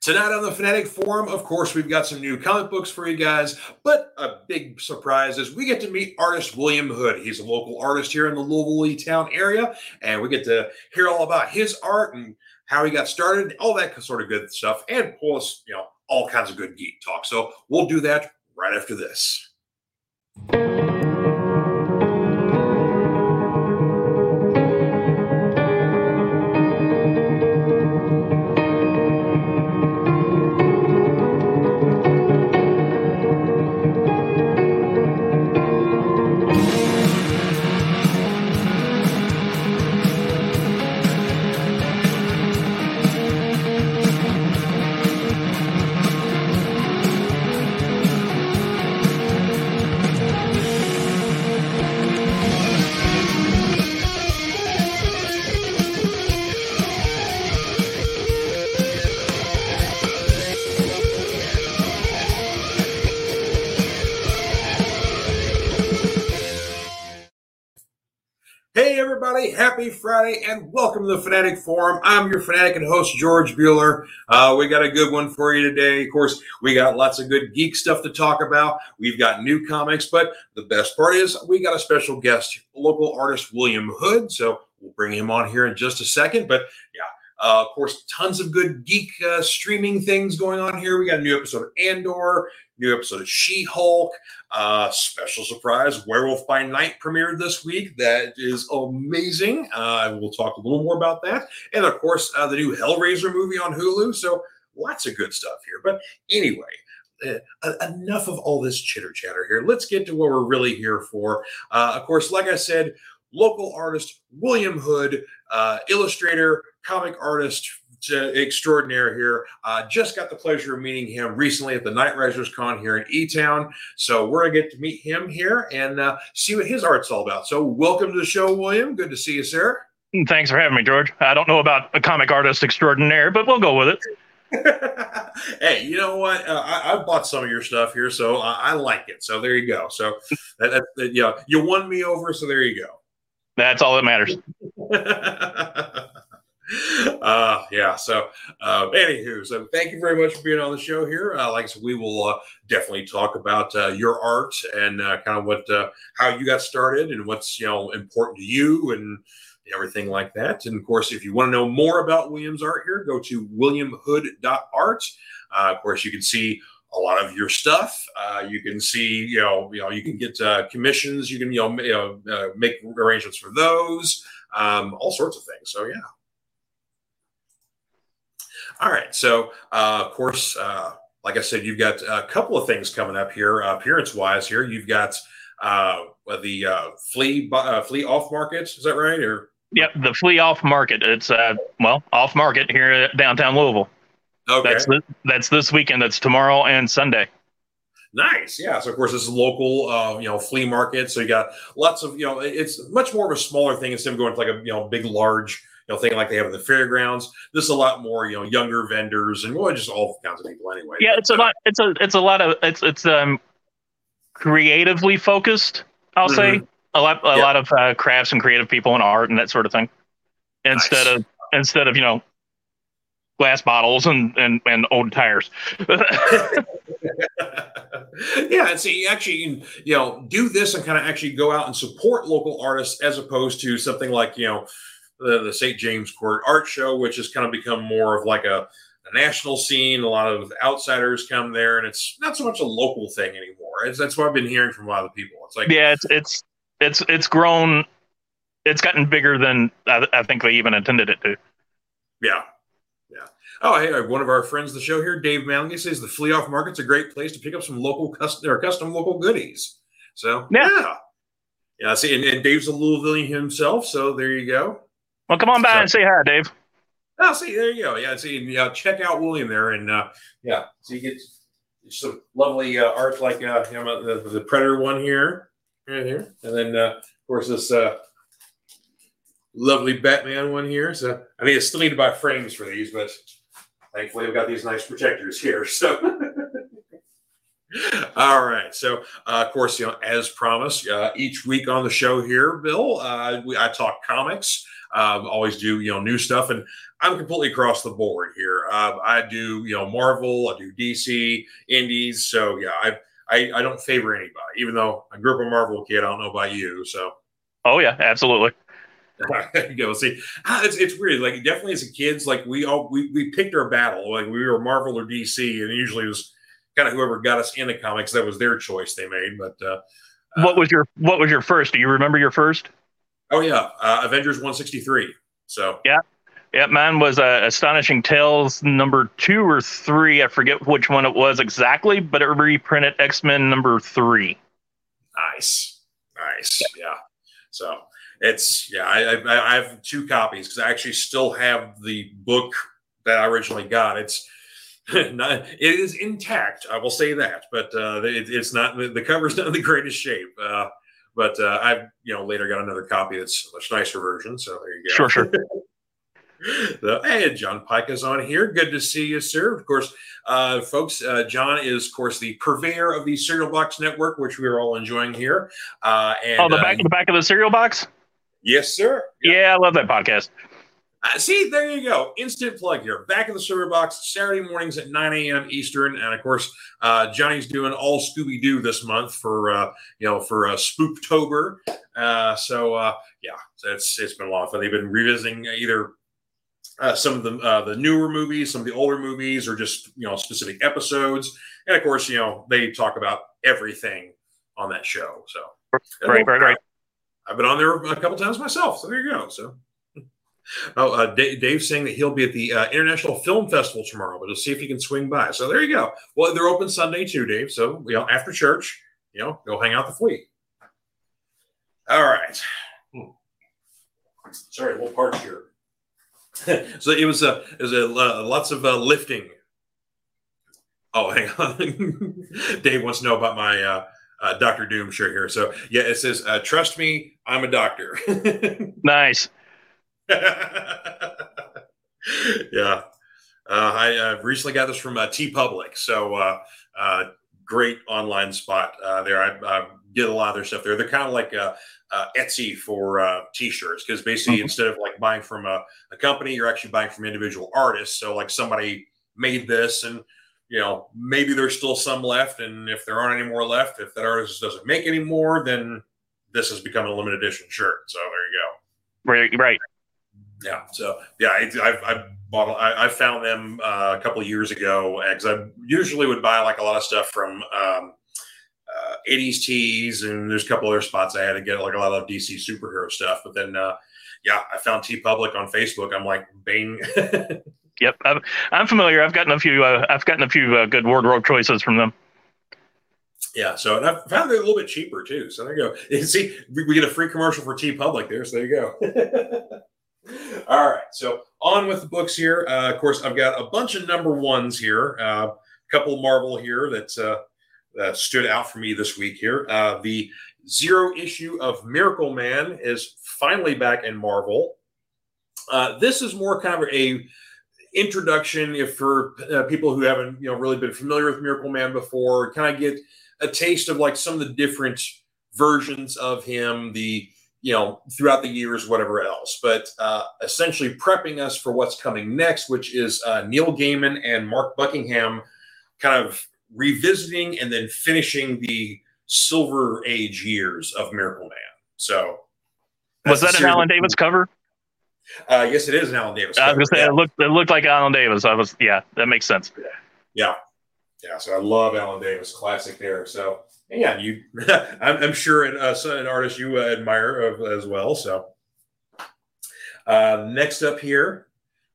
Tonight on the Fanatic Forum, of course, we've got some new comic books for you guys, but a big surprise is we get to meet artist William Hood. He's a local artist here in the Louisville town area, and we get to hear all about his art and how he got started, all that sort of good stuff, and plus, you know, all kinds of good geek talk. So we'll do that right after this. Friday and welcome to the Fanatic Forum. I'm your Fanatic and host, George Buehler. Uh, we got a good one for you today. Of course, we got lots of good geek stuff to talk about. We've got new comics, but the best part is we got a special guest, local artist William Hood. So we'll bring him on here in just a second. But yeah, uh, of course, tons of good geek uh, streaming things going on here. We got a new episode of Andor, new episode of She Hulk. Uh, special surprise, Werewolf by Night premiered this week. That is amazing. Uh, we'll talk a little more about that. And of course, uh, the new Hellraiser movie on Hulu. So lots of good stuff here. But anyway, uh, enough of all this chitter chatter here. Let's get to what we're really here for. Uh, of course, like I said, local artist William Hood, uh, illustrator, comic artist extraordinaire here. Uh, just got the pleasure of meeting him recently at the Night Risers Con here in E Town. So we're gonna get to meet him here and uh, see what his art's all about. So welcome to the show, William. Good to see you, sir. Thanks for having me, George. I don't know about a comic artist extraordinaire, but we'll go with it. hey, you know what? Uh, I, I, bought some of your stuff here, so I, I like it. So there you go. So that, that, that, yeah, you won me over. So there you go. That's all that matters. uh yeah so uh anywho so thank you very much for being on the show here uh, like i said we will uh, definitely talk about uh, your art and uh, kind of what uh, how you got started and what's you know important to you and everything like that and of course if you want to know more about william's art here go to williamhood.art uh, of course you can see a lot of your stuff. Uh, you can see, you know, you know, you can get uh, commissions. You can, you know, you know uh, make arrangements for those, um, all sorts of things. So yeah. All right. So, uh, of course, uh, like I said, you've got a couple of things coming up here, uh, appearance wise. Here, you've got uh, the uh, flea uh, flea off markets. Is that right? Or yep, the flea off market. It's uh, well off market here at downtown Louisville. Okay. That's this, that's this weekend. That's tomorrow and Sunday. Nice, yeah. So of course, this is local, uh, you know, flea market. So you got lots of, you know, it's much more of a smaller thing instead of going to like a, you know, big, large you know, thing like they have at the fairgrounds. This is a lot more, you know, younger vendors and well, just all kinds of people anyway. Yeah, it's a lot. It's a it's a lot of it's it's um creatively focused. I'll mm-hmm. say a lot a yeah. lot of uh, crafts and creative people and art and that sort of thing. Instead nice. of instead of you know glass bottles and and, and old tires. yeah, and see, actually, you know, do this and kind of actually go out and support local artists as opposed to something like you know the, the St. James Court Art Show, which has kind of become more of like a, a, national scene. A lot of outsiders come there, and it's not so much a local thing anymore. It's, that's what I've been hearing from a lot of people. It's like yeah, it's it's it's it's grown. It's gotten bigger than I, I think they even intended it to. Yeah, yeah. Oh, hey, uh, one of our friends, the show here, Dave Manley, says the flea off market's a great place to pick up some local custom or custom local goodies. So yeah, yeah. yeah see, and, and Dave's a Louisvillian himself, so there you go. Well, come on by so, and say hi, Dave. Oh, see, there you go. Yeah, see, yeah, check out William there, and uh, yeah, so you get some lovely uh, art like uh, you know, the, the Predator one here, right here, and then uh, of course this uh, lovely Batman one here. So I mean, it's still need to buy frames for these, but thankfully I've got these nice projectors here. So. All right. So, uh, of course, you know, as promised, uh, each week on the show here, Bill, uh, we, I talk comics. Um, always do you know new stuff, and I'm completely across the board here. Uh, I do you know Marvel, I do DC, Indies. So yeah, I, I I don't favor anybody, even though I grew up a Marvel kid. I don't know about you, so. Oh yeah, absolutely. you go see ah, it's, it's weird like definitely as a kids like we all we, we picked our battle like we were marvel or dc and usually it was kind of whoever got us into comics that was their choice they made but uh, what was your what was your first do you remember your first oh yeah. Uh, avengers 163 so. Yeah. Yeah mine was uh, astonishing tales number two or three. I forget which one it was exactly but it reprinted x-men number three. Nice. Nice. Yeah. So it's yeah, I, I, I have two copies because I actually still have the book that I originally got. It's not, it is intact. I will say that, but uh, it, it's not the, the cover's not in the greatest shape. Uh, but uh, I, you know, later got another copy that's a much nicer version. So there you go. Sure, sure. so, hey, John Pike is on here. Good to see you, sir. Of course, uh, folks, uh, John is, of course, the purveyor of the Cereal Box Network, which we are all enjoying here. Uh, and, oh, the back, the back of the cereal box. Yes, sir. Yeah, I love that podcast. Uh, see, there you go. Instant plug here. Back in the Cereal Box, Saturday mornings at 9 a.m. Eastern. And of course, uh, Johnny's doing all Scooby Doo this month for, uh, you know, for uh, Spooktober. Uh, so, uh, yeah, it's, it's been a lot of fun. They've been revisiting either uh, some of the uh, the newer movies, some of the older movies, or just, you know, specific episodes. And of course, you know, they talk about everything on that show. So, right, right, right. I've been on there a couple times myself. So there you go. So, oh, uh, Dave, Dave's saying that he'll be at the uh, International Film Festival tomorrow, but he'll see if he can swing by. So there you go. Well, they're open Sunday too, Dave. So you know, after church, you know, go hang out the fleet. All right. Hmm. Sorry, a little parched here. so it was a it was a uh, lots of uh, lifting. Oh, hang on. Dave wants to know about my uh, uh, Doctor Doom shirt here. So yeah, it says, "Trust me, I'm a doctor." nice. yeah, uh, I uh, recently got this from uh, Public, so uh, uh, great online spot uh, there. I, I, get a lot of their stuff there. They're kind of like Etsy for uh, t-shirts because basically mm-hmm. instead of like buying from a, a company, you're actually buying from individual artists. So like somebody made this and you know, maybe there's still some left, and if there aren't any more left, if that artist doesn't make any more, then this has become a limited edition shirt. So there you go. Right, right. Yeah. So yeah, I, I've, I've bought. I, I, found them uh, a couple of years ago because I usually would buy like a lot of stuff from um, uh, 80s tees, and there's a couple other spots I had to get like a lot of DC superhero stuff. But then, uh, yeah, I found T TeePublic on Facebook. I'm like, bing. Yep, I'm, I'm familiar. I've gotten a few. Uh, I've gotten a few uh, good wardrobe choices from them. Yeah, so and I found it a little bit cheaper too. So there you go. You see, we, we get a free commercial for T TeePublic there. So there you go. All right, so on with the books here. Uh, of course, I've got a bunch of number ones here. Uh, a couple Marvel here that uh, stood out for me this week here. Uh, the zero issue of Miracle Man is finally back in Marvel. Uh, this is more kind of a introduction if for uh, people who haven't you know really been familiar with miracle man before kind of get a taste of like some of the different versions of him the you know throughout the years whatever else but uh, essentially prepping us for what's coming next which is uh, neil gaiman and mark buckingham kind of revisiting and then finishing the silver age years of miracle man so was that an alan davis cover uh, yes, it is an Alan Davis. I was gonna say yeah. it looked it looked like Alan Davis. I was yeah, that makes sense. Yeah, yeah. So I love Alan Davis, classic there. So yeah, you, I'm, I'm, sure an, uh, an artist you uh, admire of, as well. So uh, next up here,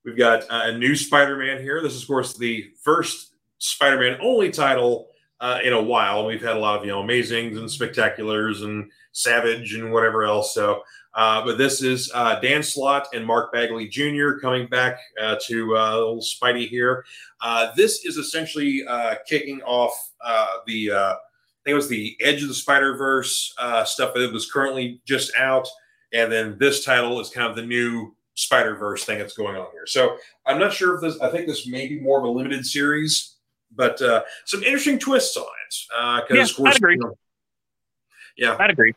we've got uh, a new Spider-Man here. This is of course the first Spider-Man only title uh, in a while. We've had a lot of you know amazings and spectaculars and Savage and whatever else. So uh, but this is Dan Slott and Mark Bagley Jr. coming back to Spidey here. This is essentially kicking off the, think it was the Edge of the Spider Verse stuff that was currently just out. And then this title is kind of the new Spider Verse thing that's going on here. So I'm not sure if this, I think this may be more of a limited series, but some interesting twists on it. Because, yeah, I'd agree. You know, yeah. I'd agree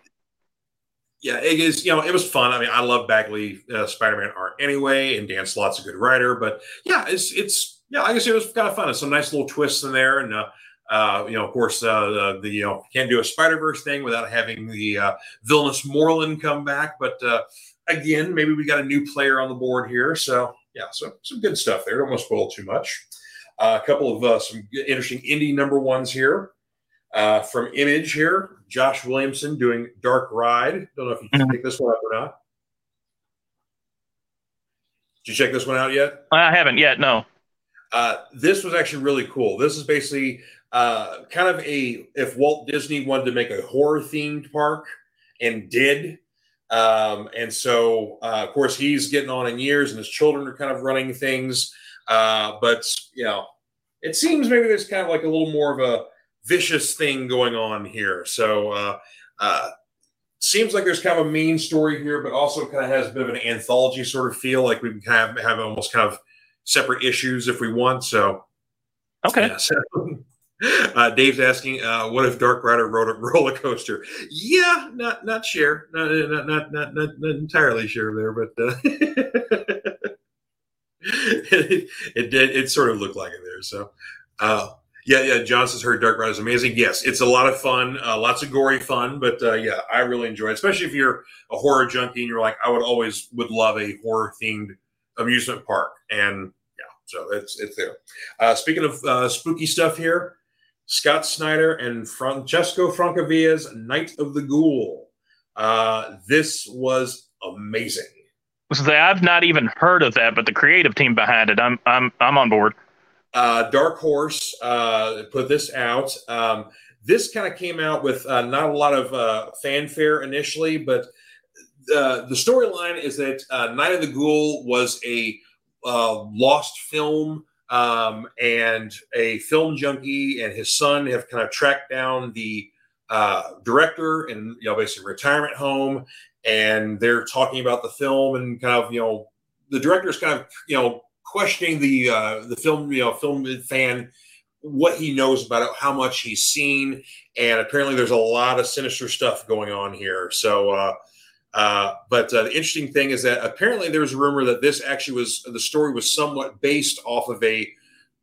yeah, it is. You know, it was fun. I mean, I love Bagley uh, Spider-Man art anyway, and Dan Slott's a good writer. But yeah, it's it's yeah, I guess it was kind of fun. It's some nice little twists in there, and uh, uh, you know, of course, uh, the, the, you know can't do a Spider Verse thing without having the uh, villainous Morlun come back. But uh, again, maybe we got a new player on the board here, so yeah, so some good stuff there. Don't want to spoil too much. Uh, a couple of uh, some interesting indie number ones here uh, from Image here. Josh Williamson doing Dark Ride. Don't know if you can mm-hmm. pick this one up or not. Did you check this one out yet? I haven't yet. No. Uh, this was actually really cool. This is basically uh, kind of a if Walt Disney wanted to make a horror themed park and did. Um, and so, uh, of course, he's getting on in years, and his children are kind of running things. Uh, but you know, it seems maybe there's kind of like a little more of a vicious thing going on here. So, uh, uh, seems like there's kind of a main story here, but also kind of has a bit of an anthology sort of feel. Like we can kind of have almost kind of separate issues if we want. So, okay. Yeah, so, uh, Dave's asking, uh, "What if Dark Rider rode a roller coaster?" Yeah, not not sure, not not not not, not, not entirely sure there, but uh, it, did. It sort of looked like it there. So, uh, yeah, yeah. Johnson's heard Dark Rider is amazing. Yes, it's a lot of fun, uh, lots of gory fun. But uh, yeah, I really enjoy it, especially if you're a horror junkie and you're like, I would always would love a horror themed amusement park. And yeah, so it's it's there. Speaking of spooky stuff here, Scott Snyder and Francesco Francavilla's Night of the Ghoul. Uh, this was amazing. I've not even heard of that, but the creative team behind it, I'm I'm I'm on board. Uh, Dark Horse uh, put this out. Um, this kind of came out with uh, not a lot of uh, fanfare initially, but uh, the storyline is that uh, Night of the Ghoul was a lost film, um, and a film junkie and his son have kind of tracked down the uh, director in you know basically retirement home, and they're talking about the film and kind of you know the director's kind of you know questioning the uh, the film you know film fan what he knows about it, how much he's seen, and apparently there's a lot of sinister stuff going on here. So, uh, uh, but uh, the interesting thing is that apparently there was a rumor that this actually was the story was somewhat based off of a,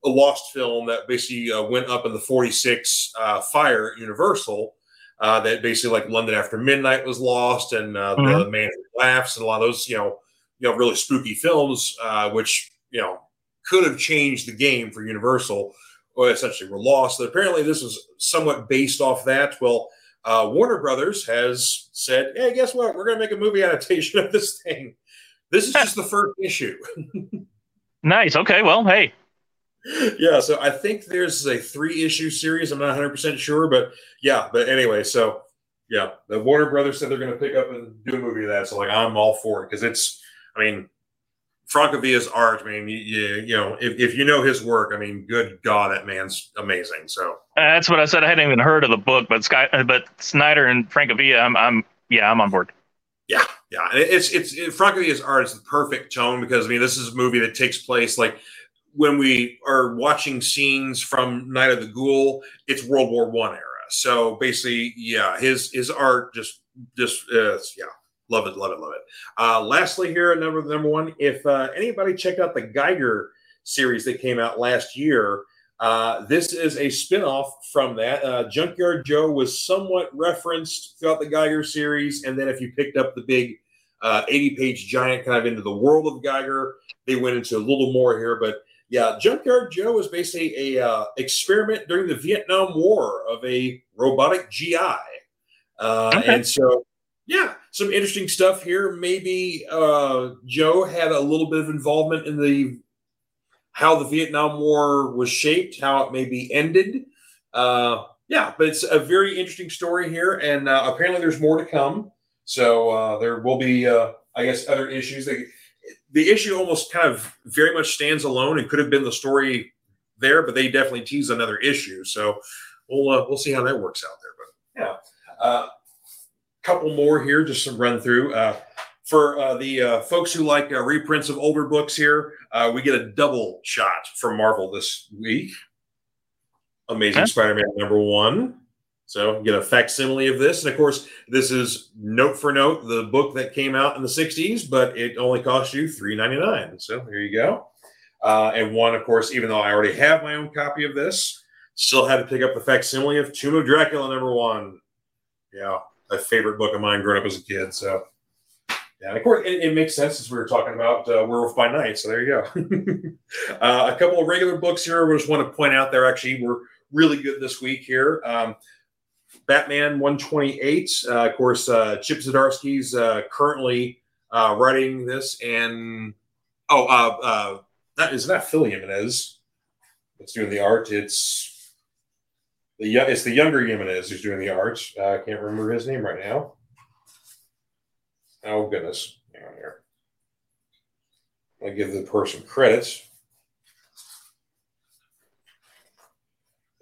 a lost film that basically uh, went up in the 46 uh, fire at Universal. Uh, that basically like London After Midnight was lost, and mm-hmm. the Man Who Laughs, and a lot of those you know you know really spooky films, which you know, could have changed the game for Universal, or essentially were lost. But apparently, this was somewhat based off that. Well, uh, Warner Brothers has said, "Hey, guess what? We're going to make a movie adaptation of this thing. This is just the first issue." nice. Okay. Well, hey. Yeah, so I think there's a three issue series. I'm not 100 percent sure, but yeah. But anyway, so yeah, the Warner Brothers said they're going to pick up and do a movie of that. So like, I'm all for it because it's. I mean, Francavilla's art, I mean, you, you know, if, if you know his work, I mean, good God, that man's amazing. So that's what I said. I hadn't even heard of the book, but Sky, but Snyder and Francavilla, I'm, I'm, yeah, I'm on board. Yeah, yeah, it's it's it, Francavilla's art is the perfect tone because I mean, this is a movie that takes place like when we are watching scenes from Night of the Ghoul, it's World War One era. So basically, yeah, his his art just just uh, yeah Love it, love it, love it. Uh, lastly, here number number one. If uh, anybody checked out the Geiger series that came out last year, uh, this is a spinoff from that. Uh, Junkyard Joe was somewhat referenced throughout the Geiger series, and then if you picked up the big uh, 80-page giant kind of into the world of Geiger, they went into a little more here. But yeah, Junkyard Joe was basically a uh, experiment during the Vietnam War of a robotic GI, okay. and so yeah, some interesting stuff here. Maybe uh, Joe had a little bit of involvement in the how the Vietnam War was shaped, how it maybe ended. Uh, yeah, but it's a very interesting story here, and uh, apparently there's more to come. So uh, there will be, uh, I guess, other issues. They, the issue almost kind of very much stands alone and could have been the story there, but they definitely tease another issue. So we'll uh, we'll see how that works out there. But yeah. Couple more here, just some run through. Uh, for uh, the uh, folks who like uh, reprints of older books here, uh, we get a double shot from Marvel this week. Amazing Spider-Man number one. So get a facsimile of this, and of course, this is note for note the book that came out in the '60s, but it only cost you three ninety nine. So here you go. Uh, and one, of course, even though I already have my own copy of this, still had to pick up the facsimile of Tomb of Dracula number one. Yeah, a favorite book of mine growing up as a kid. So yeah, and of course, it, it, makes sense as we were talking about uh, Werewolf by Night. So there you go. uh, a couple of regular books here. I just want to point out there actually were really good this week here. Um, Batman 128. Uh, of course, uh, Chip Zdarsky's uh, currently uh, writing this, and oh, uh, uh, that is not Jimenez that's doing the art. It's the it's the younger Jimenez who's doing the art. I can't remember his name right now. Oh goodness, hang on here. I give the person credits.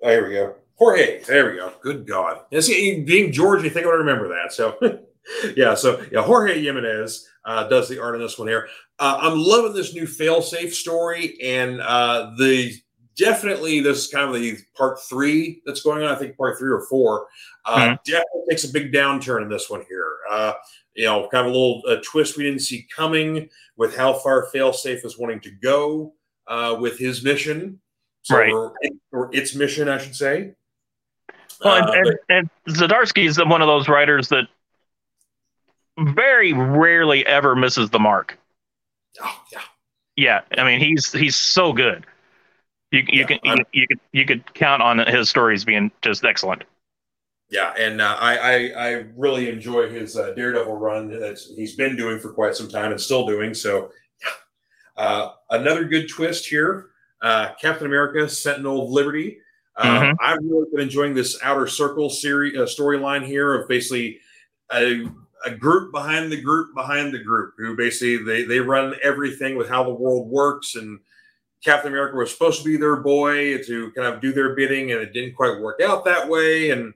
Oh, here we go. Jorge. There we go. Good God. And see, being George, you think I would remember that. So, yeah. So, yeah, Jorge Jimenez uh, does the art on this one here. Uh, I'm loving this new failsafe story, and uh, the definitely this is kind of the part three that's going on. I think part three or four. Uh, mm-hmm. Definitely takes a big downturn in this one here. Uh, you know, kind of a little uh, twist we didn't see coming with how far failsafe is wanting to go uh, with his mission. So, right. or, or its mission, I should say. Well, and, uh, and, and Zdarsky is one of those writers that very rarely ever misses the mark. Oh yeah, yeah. I mean, he's he's so good. You you yeah, can you, you could you could count on his stories being just excellent. Yeah, and uh, I, I, I really enjoy his uh, Daredevil run that he's been doing for quite some time and still doing. So, yeah. Uh, another good twist here: uh, Captain America, Sentinel of Liberty. Uh, mm-hmm. I've really been enjoying this Outer Circle series uh, storyline here of basically a, a, group behind the group behind the group who basically they, they run everything with how the world works and Captain America was supposed to be their boy to kind of do their bidding and it didn't quite work out that way and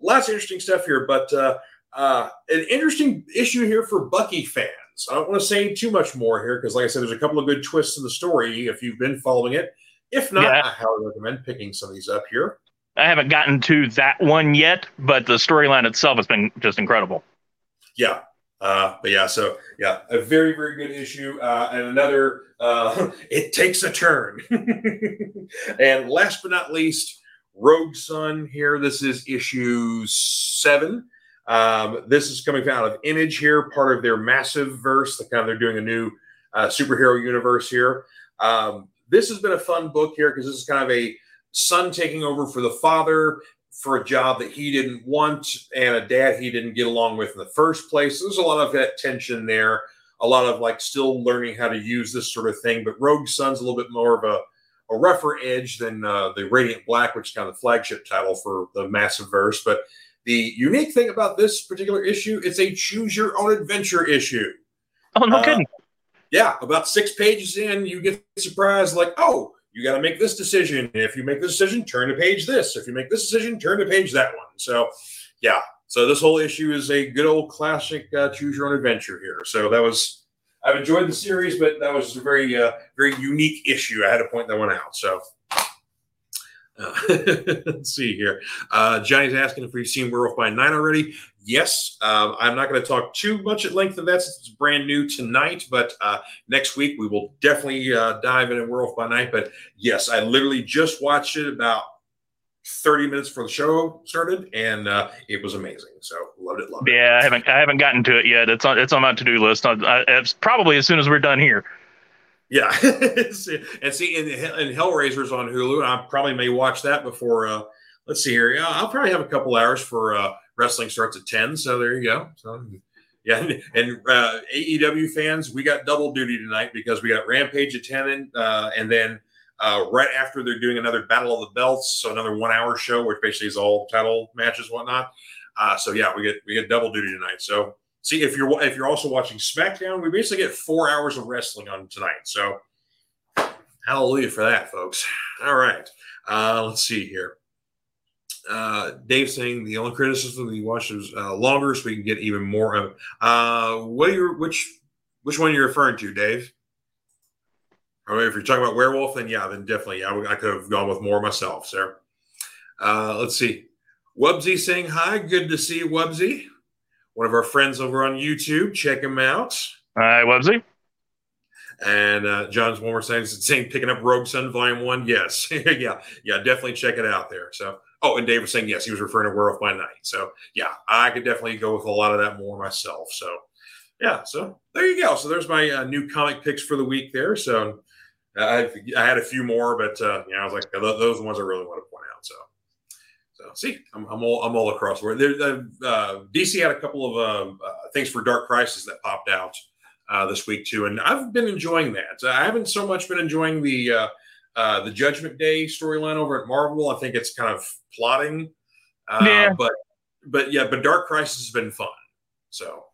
lots of interesting stuff here but uh, uh, an interesting issue here for Bucky fans. I don't want to say too much more here because, like I said, there's a couple of good twists in the story if you've been following it. If not, yeah. I highly recommend picking some of these up here. I haven't gotten to that one yet, but the storyline itself has been just incredible. Yeah. Uh, but yeah, so yeah, a very, very good issue. Uh, and another, uh, it takes a turn. and last but not least, Rogue Sun here. This is issue seven. Um, this is coming out of Image here, part of their massive verse. The kind of they're doing a new uh, superhero universe here. Um, this has been a fun book here because this is kind of a son taking over for the father for a job that he didn't want and a dad he didn't get along with in the first place. There's a lot of that tension there, a lot of like still learning how to use this sort of thing. But Rogue Sun's a little bit more of a, a rougher edge than uh, the Radiant Black, which is kind of the flagship title for the massive verse. But the unique thing about this particular issue, it's a choose your own adventure issue. Oh, no uh, kidding yeah, about six pages in, you get surprised like, oh, you got to make this decision. If you make the decision, turn to page this. If you make this decision, turn to page that one. So, yeah. So this whole issue is a good old classic uh, choose your own adventure here. So that was I've enjoyed the series, but that was a very uh, very unique issue. I had to point that one out. So uh, let's see here. Uh, Johnny's asking if we've seen Werewolf by Night already. Yes, um, I'm not going to talk too much at length of that since it's brand new tonight, but uh, next week we will definitely uh, dive into Werewolf by Night. But yes, I literally just watched it about 30 minutes before the show started, and uh, it was amazing. So loved it, loved it. Yeah, I haven't I haven't gotten to it yet. It's on it's on my to do list. I, it's probably as soon as we're done here. Yeah, and see, and, and Hellraiser's on Hulu. I probably may watch that before. Uh, let's see here. Yeah, I'll probably have a couple hours for uh, wrestling starts at ten. So there you go. So yeah, and, uh, AEW fans, we got double duty tonight because we got Rampage at ten, and, uh, and then uh, right after they're doing another Battle of the Belts, so another one-hour show, which basically is all title matches, whatnot. Uh, so yeah, we get we get double duty tonight. So See, if you're if you're also watching SmackDown, we basically get four hours of wrestling on tonight. So, hallelujah for that, folks. All right, uh, let's see here. Uh, Dave saying the only criticism that he watches uh, longer, so we can get even more of. Uh, what are your which which one are you're referring to, Dave? I mean, if you're talking about werewolf, then yeah, then definitely, yeah, I, I could have gone with more myself, sir. Uh, let's see. Wubsy saying hi. Good to see you, Wubsy. One of our friends over on YouTube. Check him out. Hi, Wubsy. And uh, John's one more saying, saying picking up Rogue Sun Volume One. Yes, yeah, yeah, definitely check it out there. So, oh, and Dave was saying yes, he was referring to Werewolf by Night. So, yeah, I could definitely go with a lot of that more myself. So, yeah, so there you go. So there's my uh, new comic picks for the week there. So I, I had a few more, but uh, yeah, I was like, those are the ones I really want to point out. So, so see, I'm, I'm all I'm all across the board. There, uh, DC had a couple of uh, uh, things for Dark Crisis that popped out uh, this week too, and I've been enjoying that. I haven't so much been enjoying the uh, the Judgment Day storyline over at Marvel. I think it's kind of plotting, uh, yeah. but but yeah, but Dark Crisis has been fun. So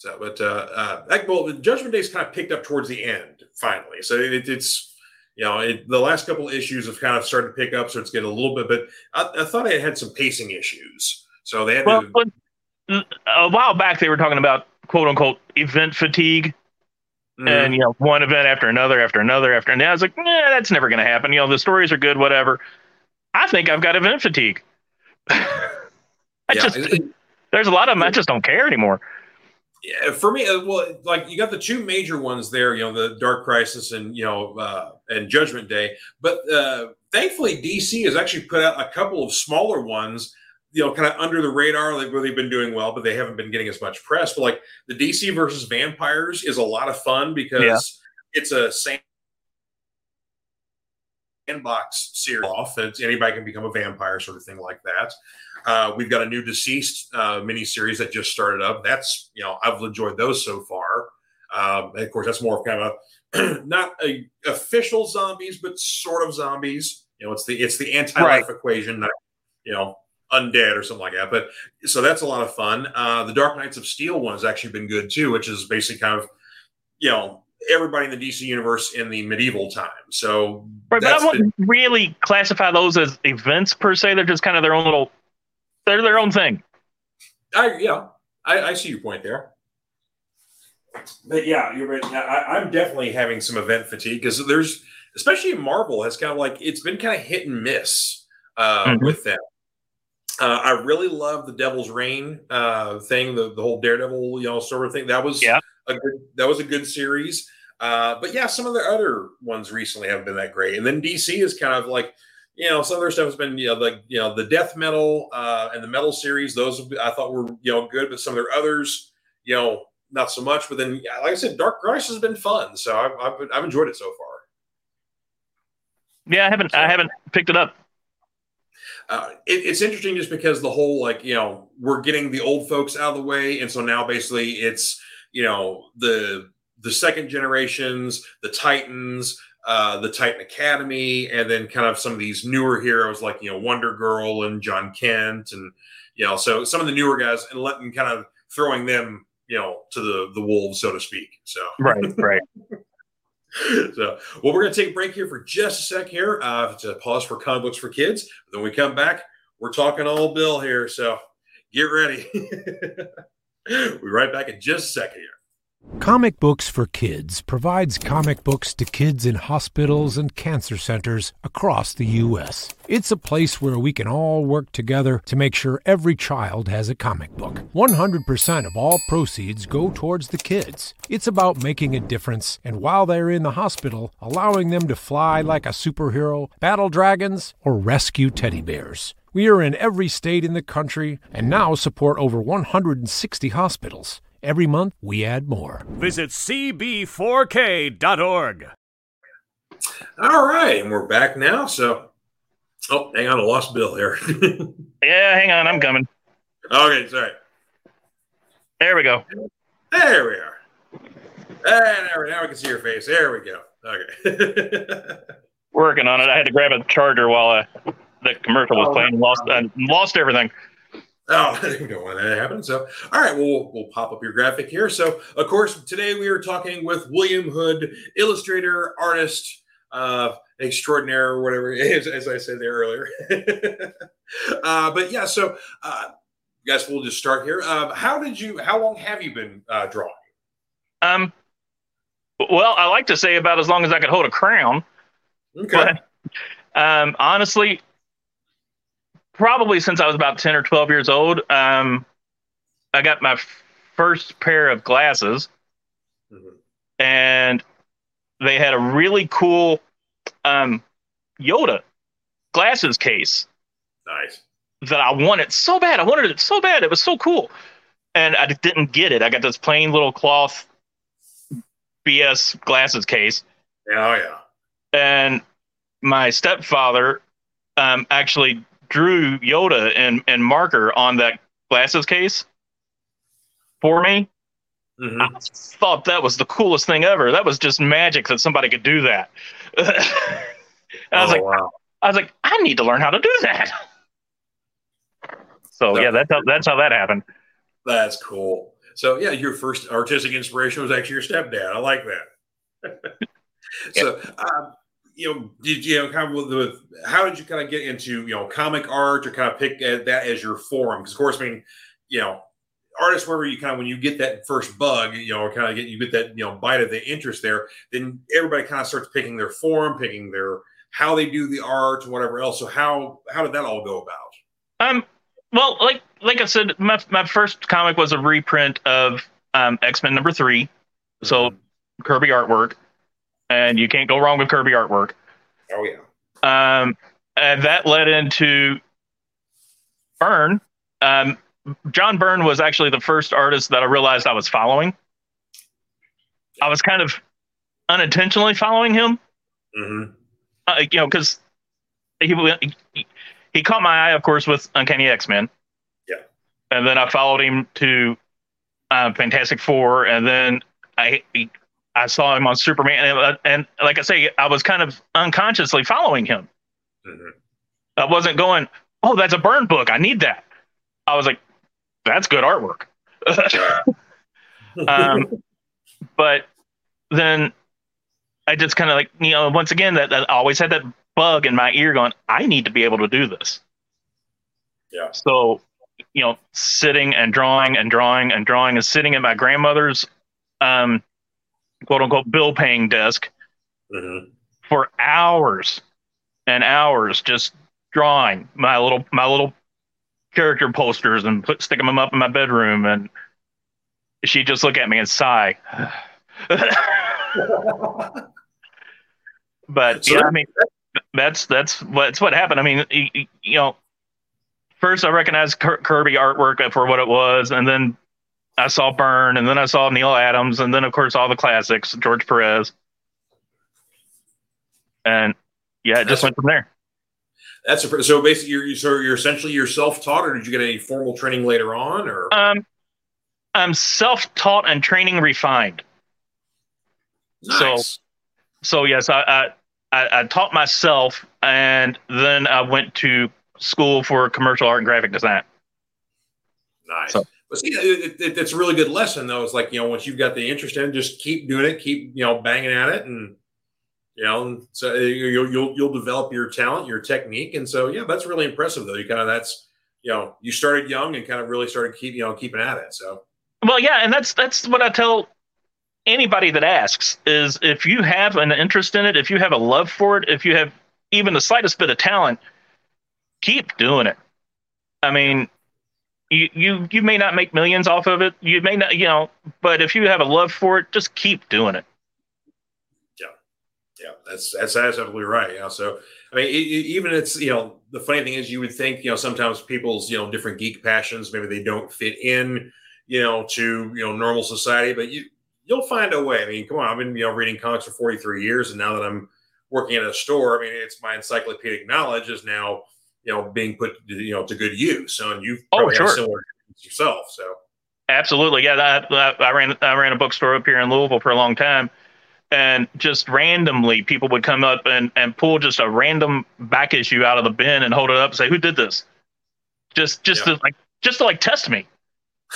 so, but uh, uh, that, well, Judgment Day's kind of picked up towards the end finally. So it, it's you know it, the last couple of issues have kind of started to pick up, so it's getting a little bit. But I, I thought it had some pacing issues, so they had well, to. A while back, they were talking about quote unquote event fatigue. Mm-hmm. And you know, one event after another, after another, after and I was like, "Yeah, that's never going to happen." You know, the stories are good, whatever. I think I've got event fatigue. I yeah, just it, there's a lot of them I just don't care anymore. Yeah, for me, uh, well, like you got the two major ones there, you know, the Dark Crisis and you know, uh, and Judgment Day. But uh, thankfully, DC has actually put out a couple of smaller ones, you know, kind of under the radar, they've been doing well, but they haven't been getting as much press. But like the DC versus Vampires is a lot of fun because yeah. it's a sandbox series off. that anybody can become a vampire, sort of thing like that. Uh, we've got a new DCeased uh, mini series that just started up. That's you know I've enjoyed those so far. Um, of course, that's more of kind of a, not a official zombies, but sort of zombies. You know, it's the it's the anti-life right. equation, That, you know undead or something like that. But so that's a lot of fun. Uh, the Dark Knights of Steel one has actually been good too, which is basically kind of you know everybody in the DC universe in the medieval time. So, right, but I wouldn't been, really classify those as events per se. They're just kind of their own little they're their own thing. I yeah, I, I see your point there. But yeah, you're right. I, I'm definitely having some event fatigue because there's, especially Marvel, has kind of like it's been kind of hit and miss uh, mm-hmm. with them. Uh, I really love the Devil's Reign uh, thing, the, the whole Daredevil, you know, sort of thing. That was yeah. a good that was a good series. Uh, but yeah, some of the other ones recently haven't been that great. And then DC is kind of like you know, some other stuff has been, you know, like, you know, the death metal uh, and the metal series, those I thought were, you know, good, but some of their others, you know, not so much. But then, like I said, Dark Crisis has been fun. So I've, I've, I've enjoyed it so far. Yeah, I haven't, so, I haven't picked it up. Uh, it, it's interesting just because the whole, like, you know, we're getting the old folks out of the way. And so now basically it's, you know, the, the second generations, the Titans, uh, the Titan Academy, and then kind of some of these newer heroes like you know Wonder Girl and Jon Kent, and you know so some of the newer guys, and letting kind of throwing them you know to the the wolves, so to speak. So right, right. so well, we're going to take a break here for just a sec here uh, to pause for comic books for kids. Then we come back, we're talking old Bill here, so get ready. we'll be right back in just a second here. Comic Books for Kids provides comic books to kids in hospitals and cancer centers across the U.S. It's a place where we can all work together to make sure every child has a comic book. 100% of all proceeds go towards the kids. It's about making a difference, and while they're in the hospital, allowing them to fly like a superhero, battle dragons, or rescue teddy bears. We are in every state in the country and now support over 160 hospitals. Every month, we add more. Visit cb4k.org. All right, and we're back now. So, oh, hang on, I lost Bill here. yeah, hang on, I'm coming. Okay, sorry. There we go. There we are. And there, now we can see your face. There we go. Okay. Working on it. I had to grab a charger while uh, the commercial was oh, playing. Lost, uh, lost everything. Oh, you don't want that to happen. So, all right, well, we'll pop up your graphic here. So, of course, today we are talking with William Hood, illustrator, artist, uh, extraordinaire, or whatever, as, as I said there earlier. uh, but yeah, so uh, guys, we'll just start here. Uh, how did you? How long have you been uh, drawing? Um. Well, I like to say about as long as I could hold a crown. Okay. But, um, honestly, probably since I was about 10 or 12 years old. Um, I got my first pair of glasses, mm-hmm. and they had a really cool um, Yoda glasses case. Nice. That I wanted so bad. I wanted it so bad. It was so cool. And I didn't get it. I got this plain little cloth BS glasses case. Oh, yeah. And my stepfather um, actually drew Yoda and, and marker on that glasses case for me. Mm-hmm. I thought that was the coolest thing ever. That was just magic that somebody could do that. I was oh, like, wow. I was like, I need to learn how to do that. So yeah, that's how that's how that happened. That's cool. So yeah, your first artistic inspiration was actually your stepdad. I like that. so um, you know, did you know kind of the how did you kind of get into you know comic art or kind of pick that as your form? Because of course, I mean, you know, artists wherever you kind of when you get that first bug, you know, kind of get you get that you know bite of the interest there, then everybody kind of starts picking their form, picking their how they do the art and whatever else. So how how did that all go about? Um, well, like like I said, my my first comic was a reprint of um, X Men number 3 mm-hmm. so Kirby artwork, and you can't go wrong with Kirby artwork. Oh yeah. Um, and that led into Byrne. Um, John Byrne was actually the first artist that I realized I was following. I was kind of unintentionally following him. Mm-hmm. Uh, you know, because he, he he caught my eye, of course, with Uncanny X Men. Yeah. And then I followed him to uh, Fantastic Four, and then I I saw him on Superman, and, uh, and, like I say, I was kind of unconsciously following him. Mm-hmm. I wasn't going, "Oh, that's a Byrne book. I need that." I was like, "That's good artwork." um, but then I just kind of like you know once again that, that I always had that bug in my ear going, I need to be able to do this. Yeah. So, you know, sitting and drawing and drawing and drawing and sitting at my grandmother's um, quote unquote bill paying desk mm-hmm. for hours and hours just drawing my little my little character posters and put sticking them up in my bedroom and she'd just look at me and sigh. but yeah, I mean that's that's what's what happened. I mean, you, you know, first I recognized Kirby artwork for what it was, and then I saw Byrne, and then I saw Neal Adams, and then of course all the classics, George Perez, and yeah, it just went from there. That's a, so basically you're so you're essentially you're self taught, or did you get any formal training later on, or um, I'm self taught and training refined. Nice. So, so yes, I, I I, I taught myself, and then I went to school for commercial art and graphic design. Nice. So, but see, it, it, it's a really good lesson, though. It's like you know, once you've got the interest in, it, just keep doing it, keep you know, banging at it, and you know, so uh, you'll you'll you'll develop your talent, your technique, and so yeah, that's really impressive, though. You kind of that's you know, you started young and kind of really started keep you know keeping at it. So well, yeah, and that's that's what I tell anybody that asks is if you have an interest in it, if you have a love for it, if you have even the slightest bit of talent, keep doing it. I mean, you you you may not make millions off of it. You may not, you know, but if you have a love for it, just keep doing it. Yeah, yeah, that's that's absolutely right. Yeah, so I mean, it, it, even it's you know the funny thing is you would think you know sometimes people's you know different geek passions maybe they don't fit in you know to you know normal society, but you you'll find a way. I mean, come on, I've been you know reading comics for 43 years, and now that I'm working at a store, I mean, it's my encyclopedic knowledge is now you know being put you know to good use. So, and you've oh, sure. similar yourself. So, absolutely, yeah. I, I ran I ran a bookstore up here in Louisville for a long time, and just randomly people would come up and and pull just a random back issue out of the bin and hold it up and say, "Who did this?" Just just yeah. to like just to like test me,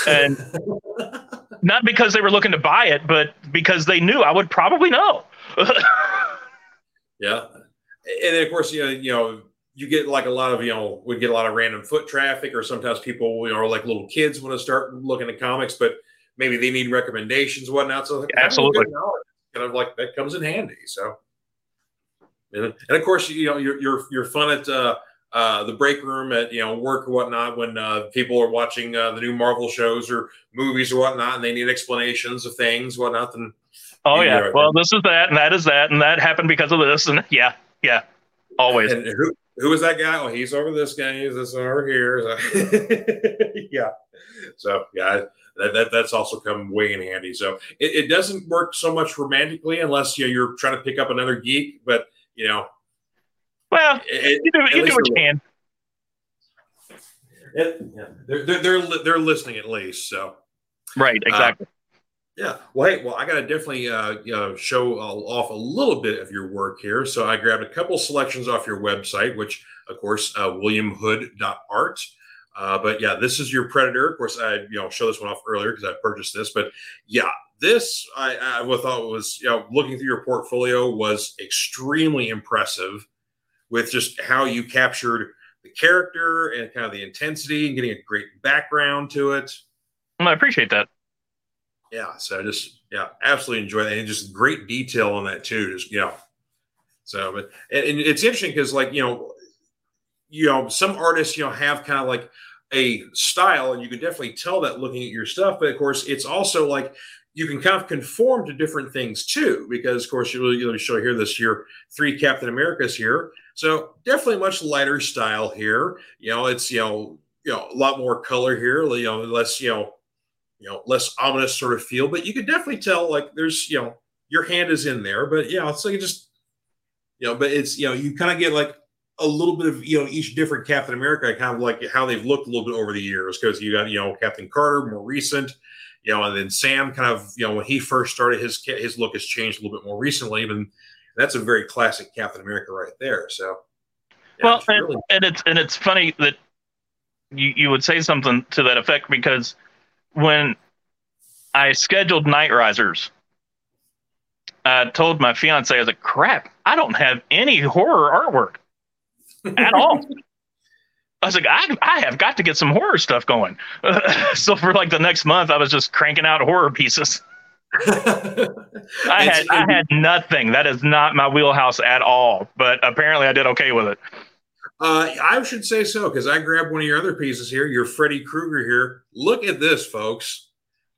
and. not because they were looking to buy it, but because they knew I would probably know. yeah, and of course, you know, you know, you get like a lot of you know, we get a lot of random foot traffic, or sometimes people, you know, like little kids want to start looking at comics, but maybe they need recommendations, whatnot. So absolutely, kind of like that comes in handy. So, and, and of course, you know, you're you're you're fun at. Uh, uh, the break room at you know work or whatnot when uh, people are watching uh, the new Marvel shows or movies or whatnot, and they need explanations of things, whatnot. Then oh yeah, right well there. this is that, and that is that, and that happened because of this, and yeah, yeah, always. And who who is that guy? Oh, he's over this guy. He's this over here. yeah. So yeah. That, that, that's also come way in handy. So it, it doesn't work so much romantically unless you know, you're trying to pick up another geek, but you know, well, it, you do, you do what you can. It, yeah. They're, they're, they're, they're listening at least. So, right. Exactly. Uh, yeah. Well, hey, well, I got to definitely uh, you know, show off a little bit of your work here. So I grabbed a couple selections off your website, which, of course, uh, williamhood.art. Uh, but yeah, this is your Predator. Of course, I you know show this one off earlier because I purchased this. But yeah, this I, I thought was you know looking through your portfolio was extremely impressive with just how you captured the character and kind of the intensity and getting a great background to it. I appreciate that. Yeah, so just yeah, absolutely enjoy that, and just great detail on that too. Just yeah. so but and, and it's interesting because like you know, you know, some artists you know have kind of like a style, and you can definitely tell that looking at your stuff. But of course, it's also like you can kind of conform to different things too, because of course you let me show here this year three Captain Americas here. So definitely much lighter style here. You know, it's you know you know a lot more color here. You know, less you know you know less ominous sort of feel, but you could definitely tell like there's you know your hand is in there, but yeah, it's like just you know, but it's you know you kind of get like a little bit of you know each different Captain America, kind of like how they've looked a little bit over the years because you got you know Captain Carter more recent, you know, and then Sam kind of you know when he first started his his look has changed a little bit more recently, even that's a very classic Captain America right there. So, yeah, well, it's really- and, and, it's and it's funny that you you would say something to that effect because when I scheduled Night Risers, I told my fiance, I was like, "Crap, I don't have any horror artwork at all." I was like, I, I have got to get some horror stuff going. so for like the next month, I was just cranking out horror pieces. I had I had nothing. That is not my wheelhouse at all. But apparently, I did okay with it. Uh, I should say so because I grabbed one of your other pieces here. Your Freddy Krueger here. Look at this, folks.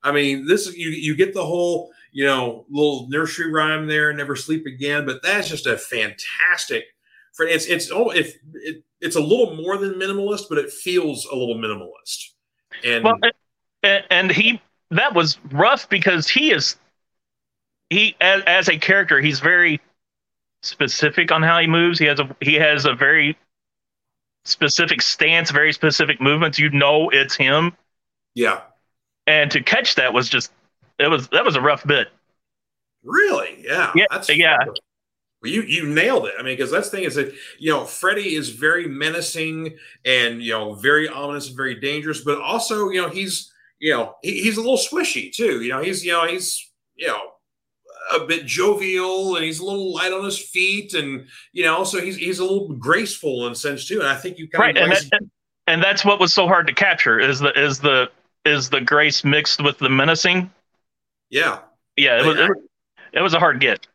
I mean, this you you get the whole you know little nursery rhyme there, never sleep again. But that's just a fantastic. It's it's oh if it, it's a little more than minimalist, but it feels a little minimalist. And well, and he that was rough because he is he as, as a character he's very specific on how he moves. He has a he has a very specific stance, very specific movements. You know it's him. Yeah. And to catch that was just it was that was a rough bit. Really? Yeah. Yeah. That's yeah. Well, you you nailed it. I mean, because that's the thing is that you know Freddy is very menacing and you know very ominous and very dangerous, but also you know he's you know, he, he's a little swishy too. You know, he's you know he's you know a bit jovial and he's a little light on his feet and you know so he's he's a little graceful in a sense too. And i think you kind right of and, that, and that's what was so hard to capture is the is the is the grace mixed with the menacing? Yeah. Yeah it was, it, it was a hard get.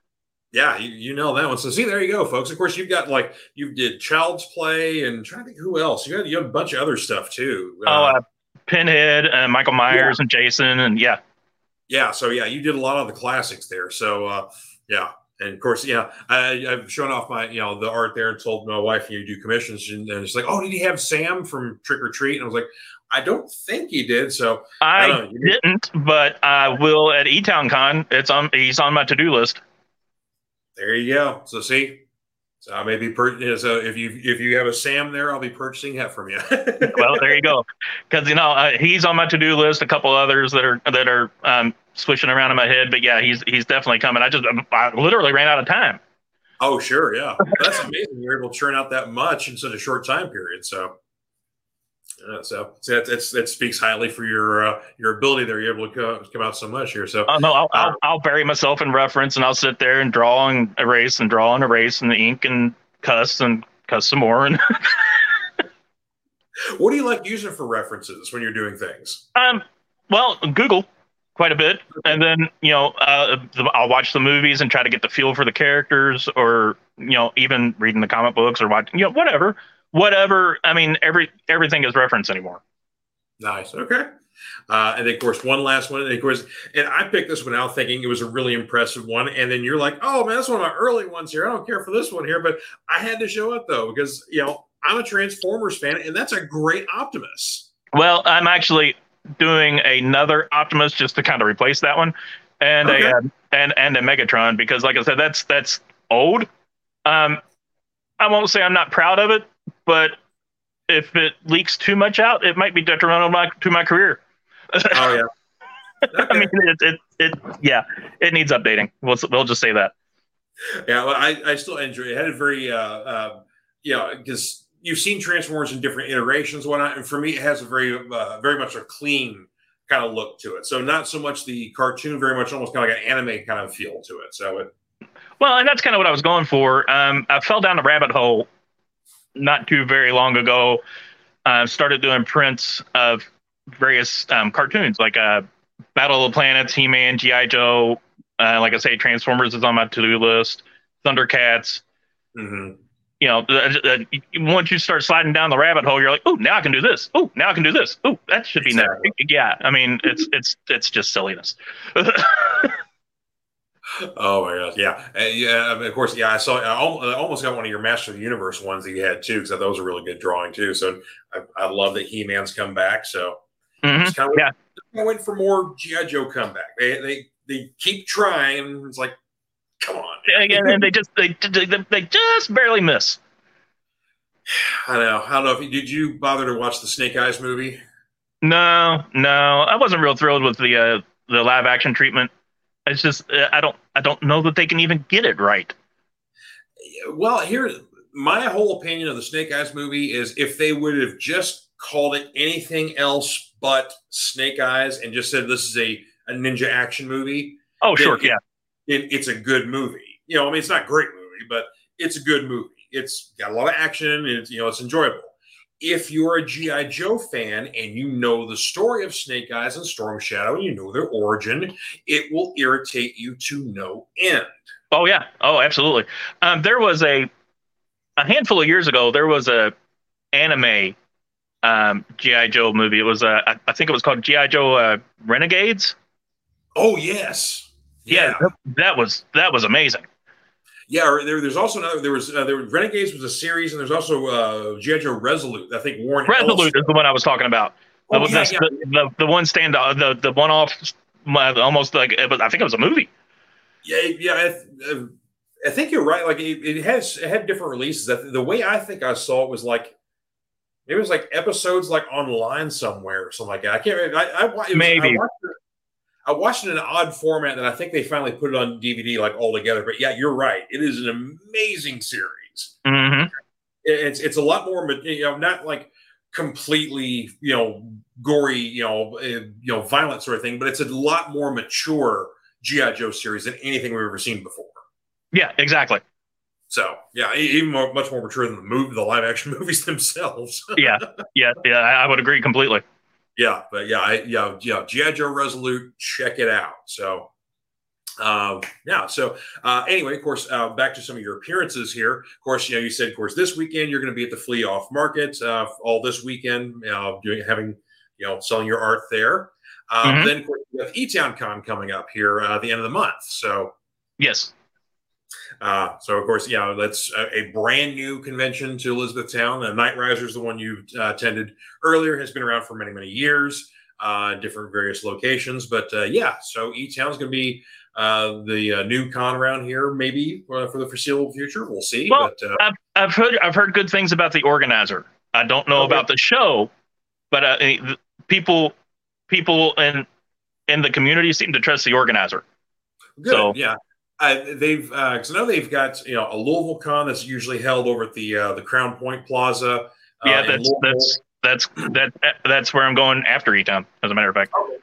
Yeah you, you know that one. So see there you go folks. Of course you've got like you did child's play and trying to think who else. You had you had a bunch of other stuff too. Oh uh, uh, Pinhead and Michael Myers yeah. and Jason and yeah. Yeah, so yeah, you did a lot of the classics there. So uh, yeah, and of course, yeah, I, have shown off my you know the art there and told my wife you do commissions, and, and it's like, oh, did he have Sam from Trick or Treat? And I was like, I don't think he did. So I, I didn't, but I will at E Town Con. It's on. He's on my to do list. There you go. So see, so I may be per- so if you if you have a Sam there, I'll be purchasing that from you. well, there you go. Because you know uh, he's on my to do list. A couple others that are that are um, swishing around in my head, but yeah, he's he's definitely coming. I just I literally ran out of time. Oh sure, yeah, that's amazing. You're able to churn out that much in such a short time period. So uh, so, so that, that's, that speaks highly for your uh, your ability there. You're able to co- come out so much here. So oh, no, I'll, uh, I'll, I'll, bury myself in reference and I'll sit there and draw and erase and draw and erase and the ink and cuss and cuss some more. And what do you like using for references when you're doing things? Um, well, Google quite a bit, and then you know uh, I'll watch the movies and try to get the feel for the characters, or you know even reading the comic books or watching you know whatever whatever. I mean, every everything is reference anymore. Nice. Okay. Uh, and then, of course, one last one. And of course, and I picked this one out thinking it was a really impressive one. And then you're like, oh, man, that's one of my early ones here. I don't care for this one here. But I had to show it, though, because, you know, I'm a Transformers fan, and that's a great Optimus. Well, I'm actually doing another Optimus just to kind of replace that one, and okay. a uh, and and a Megatron because, like I said, that's that's old. Um, I won't say I'm not proud of it, but if it leaks too much out, it might be detrimental to my, to my career. Oh yeah. Okay. I mean, it, it, it, yeah, it needs updating. We'll, we'll just say that. Yeah, well, I, I still enjoy it. it had a very, uh, uh, you know, because you've seen Transformers in different iterations, whatnot, and for me, it has a very, uh, very much a clean kind of look to it. So not so much the cartoon, very much almost kind of like an anime kind of feel to it. So it. Well, and that's kind of what I was going for. Um, I fell down the rabbit hole not too very long ago. Uh, started doing prints of various um, cartoons like uh, Battle of the Planets, He Man, G.I. Joe. Uh, like I say, Transformers is on my to do list, Thundercats. Mm-hmm. You know, uh, uh, once you start sliding down the rabbit hole, you're like, oh, now I can do this. Oh, now I can do this. Oh, that should be exactly. next. Yeah, I mean, it's it's it's just silliness. Oh my gosh, yeah, and yeah. Of course, yeah. I saw. I almost got one of your Master of the Universe ones that you had too, because that was a really good drawing too. So I, I love that He Man's come back. So mm-hmm. just kind of yeah, I went for more GI Joe comeback. They they they keep trying. It's like, come on, and, and they just they, they they just barely miss. I know. I don't know if you, did you bother to watch the Snake Eyes movie. No, no, I wasn't real thrilled with the uh, the live action treatment. It's just uh, I don't I don't know that they can even get it right. Well, here my whole opinion of the Snake Eyes movie is if they would have just called it anything else but Snake Eyes and just said this is a, a ninja action movie. Oh, sure, it, yeah. It, it's a good movie. You know, I mean, it's not a great movie, but it's a good movie. It's got a lot of action. And it's you know, it's enjoyable if you're a G.I. Joe fan and you know the story of Snake Eyes and Storm Shadow and you know their origin, it will irritate you to no end. Oh yeah. Oh, absolutely. Um, there was a a handful of years ago, there was a anime um, GI Joe movie. It was uh, I think it was called GI Joe uh, Renegades. Oh yes, yeah, yeah that was that was amazing. Yeah, there, there's also another. There was uh, there was Renegades was a series, and there's also uh, GI Joe Resolute. I think Warren Resolute Ellis. is the one I was talking about. Oh, yeah, yeah. The, the, the one stand uh, the the one off almost like was, I think it was a movie. Yeah, yeah. I, I think you're right. Like it, it, has it had different releases. The way I think I saw it was like it was like episodes like online somewhere or something like that. I can't. remember. I, I maybe I watched, I watched it in an odd format, and I think they finally put it on DVD like all together. But yeah, you're right. It is an amazing series. Mm-hmm. It's it's a lot more, you know, not like completely, you know, gory, you know, uh, you know, violent sort of thing, but it's a lot more mature GI Joe series than anything we've ever seen before. Yeah, exactly. So yeah, even more, much more mature than the movie, the live action movies themselves. yeah, yeah, yeah. I would agree completely yeah, but yeah, I, yeah, yeah, GI Joe Resolute, check it out. So, um, yeah. So uh, anyway, of course, uh, back to some of your appearances here. Of course, you know, you said, of course, this weekend you're going to be at the Flea Off Market uh, all this weekend, uh, doing having you know selling your art there. Um, mm-hmm. Then, of course, you have E-Town Con coming up here uh, at the end of the month. So, yes, uh, so of course, yeah, that's a, a, brand new convention to Elizabethtown. Uh, Night Riser is the one you uh, attended earlier, has been around for many, many years, uh, different various locations. But uh, yeah, so E Town is going to be uh, the uh, new con around here, maybe for the foreseeable future. We'll see. Well, but, I've, I've heard I've heard good things about the organizer. I don't know okay. about the show, but people people in in the community seem to trust the organizer. Good. So, yeah. Uh, they've because uh, I know they've got you know a Louisville con that's usually held over at the uh, the Crown Point Plaza. Uh, yeah, that's that's that's that that's where I'm going after E Town. As a matter of fact. Okay.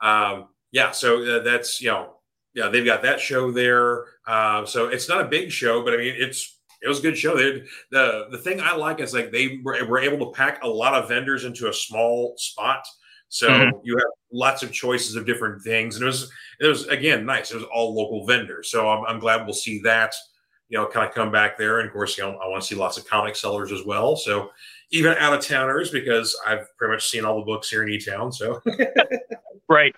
Um, yeah, so uh, that's you know yeah they've got that show there. Uh, so it's not a big show, but I mean it's it was a good show. They, the the thing I like is like they were, were able to pack a lot of vendors into a small spot. So mm-hmm. you have lots of choices of different things, and it was it was again nice. It was all local vendors, so I'm, I'm glad we'll see that you know, kind of come back there. And of course, you know, I want to see lots of comic sellers as well. So even out of towners, because I've pretty much seen all the books here in E Town. So, right.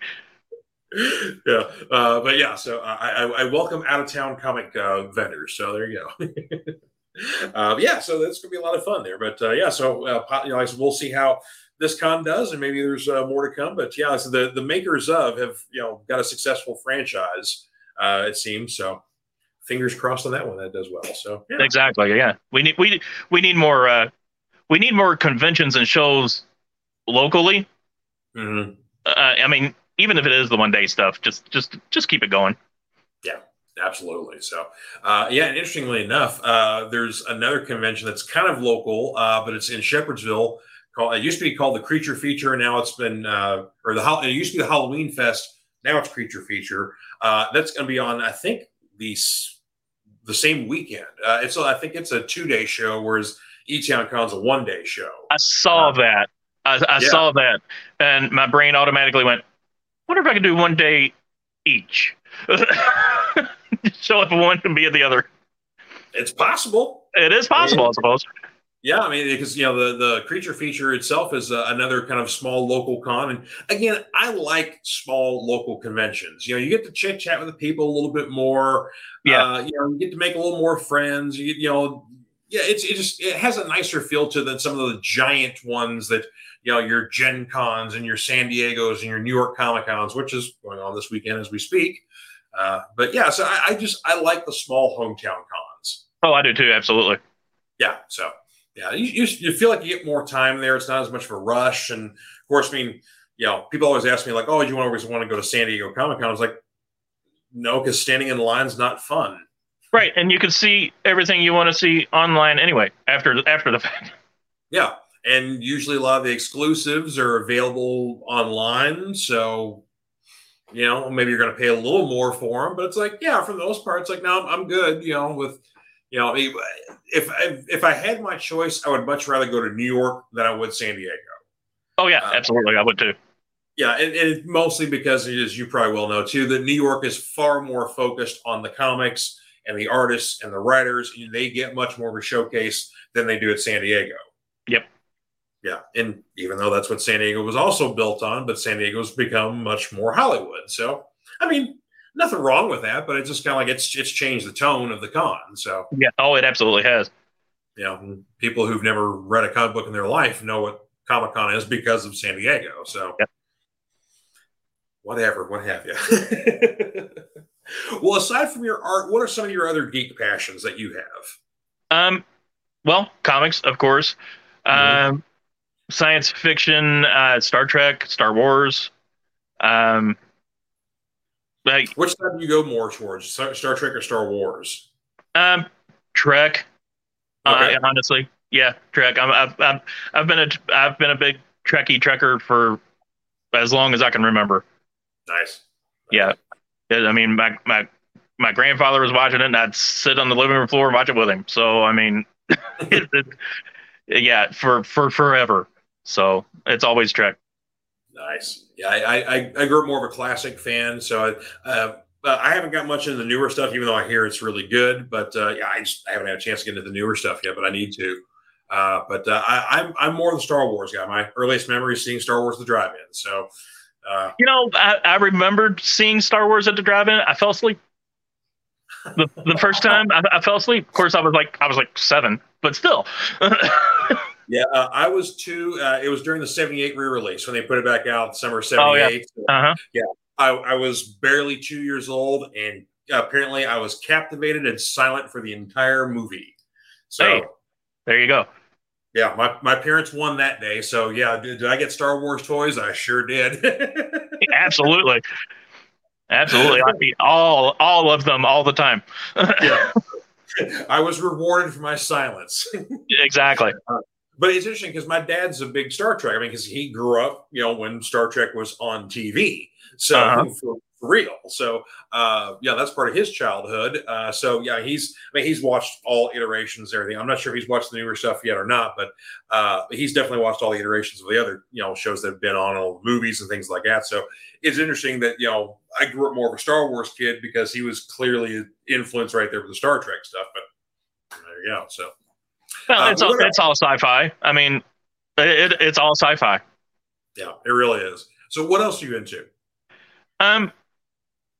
yeah. Uh, but yeah, so I, I, I welcome out of town comic uh, vendors. So there you go. uh, yeah, so that's gonna be a lot of fun there. But uh, yeah, so uh, you know, we'll see how this con does, and maybe there's uh, more to come. But yeah, so the the makers of have you know got a successful franchise, uh, it seems. So fingers crossed on that one that does well. So yeah. exactly, yeah, we need we we need more uh, we need more conventions and shows locally. Mm-hmm. Uh, I mean, even if it is the one day stuff, just just just keep it going. Yeah, absolutely. So, uh, yeah, and interestingly enough, uh, there's another convention that's kind of local, uh, but it's in Shepherdsville. Called, it used to be called the Creature Feature, and now it's been uh, or the it used to be the Halloween Fest. Now it's Creature Feature. Uh, that's going to be on, I think, the the same weekend. Uh, it's I think it's a two day show, whereas E Town Con's a one day show. I saw uh, that. I, I yeah. saw that, and my brain automatically went, "Wonder if I could do one day each." show up one and be at the other. It's possible. It is possible, I, I suppose. Yeah, I mean, because you know the the creature feature itself is uh, another kind of small local con, and again, I like small local conventions. You know, you get to chit chat with the people a little bit more. Yeah, uh, you know, you get to make a little more friends. You, you know, yeah, it's it just it has a nicer feel to than some of the giant ones that you know your Gen Cons and your San Diego's and your New York Comic Cons, which is going on this weekend as we speak. Uh, but yeah, so I, I just I like the small hometown cons. Oh, I do too. Absolutely. Yeah. So yeah, you, you, you, feel like you get more time there. It's not as much of a rush. And of course, I mean, you know, people always ask me like, "Oh, do you always want to go to San Diego Comic Con?" I was like, "No, because standing in line's not fun." Right, and you can see everything you want to see online anyway after after the fact. Yeah, and usually a lot of the exclusives are available online, so you know maybe you're going to pay a little more for them, but it's like, yeah, for the most part, it's like, no, I'm good. You know, with you know, if if I had my choice, I would much rather go to New York than I would San Diego. Oh yeah, uh, absolutely, I would too. Yeah, and, and mostly because, as you probably well know too, that New York is far more focused on the comics and the artists and the writers. And they get much more of a showcase than they do at San Diego. Yep. Yeah, and even though that's what San Diego was also built on, but San Diego's become much more Hollywood. So, I mean, nothing wrong with that, but it's just kind of like it's it's changed the tone of the con. So yeah, oh, it absolutely has. You know, people who've never read a comic book in their life know what Comic Con is because of San Diego. So yep. whatever, what have you. well, aside from your art, what are some of your other geek passions that you have? Um, well, comics, of course. Mm-hmm. Um, science fiction, uh, Star Trek, Star Wars. Um, like, Which side do you go more towards, Star, Trek or Star Wars? Um, Trek. Okay. Uh, honestly, yeah, Trek. I'm, I've, I've, I've been a, I've been a big Trekkie Trekker for as long as I can remember. Nice. Yeah, I mean, my my my grandfather was watching it, and I'd sit on the living room floor and watch it with him. So, I mean, it, it, yeah, for for forever. So it's always Trek. Nice. Yeah, I, I, I grew up more of a classic fan, so I, uh, I haven't got much into the newer stuff, even though I hear it's really good. But uh, yeah, I just I haven't had a chance to get into the newer stuff yet, but I need to. Uh, but uh, I, I'm, I'm more the Star Wars guy. My earliest memory is seeing Star Wars the drive-in. So, uh, you know, I, I remembered seeing Star Wars at the drive-in. I fell asleep the, the first time. I, I fell asleep. Of course, I was like I was like seven, but still. Yeah, uh, I was two. Uh, it was during the '78 re-release when they put it back out, summer '78. Oh, yeah, uh-huh. yeah. I, I, was barely two years old, and apparently, I was captivated and silent for the entire movie. So, hey, there you go. Yeah, my, my parents won that day. So, yeah, did, did I get Star Wars toys? I sure did. Absolutely. Absolutely. I mean, all all of them all the time. yeah. I was rewarded for my silence. exactly. Uh, but it's interesting because my dad's a big Star Trek. I mean, because he grew up, you know, when Star Trek was on TV. So uh-huh. for, real. So uh, yeah, that's part of his childhood. Uh, so yeah, he's I mean he's watched all iterations, everything. I'm not sure if he's watched the newer stuff yet or not, but uh, he's definitely watched all the iterations of the other you know shows that have been on all the movies and things like that. So it's interesting that you know I grew up more of a Star Wars kid because he was clearly influenced right there with the Star Trek stuff. But there you go. So well, uh, it's all, it's all sci-fi. I mean, it, it's all sci-fi. Yeah, it really is. So what else are you into? Um,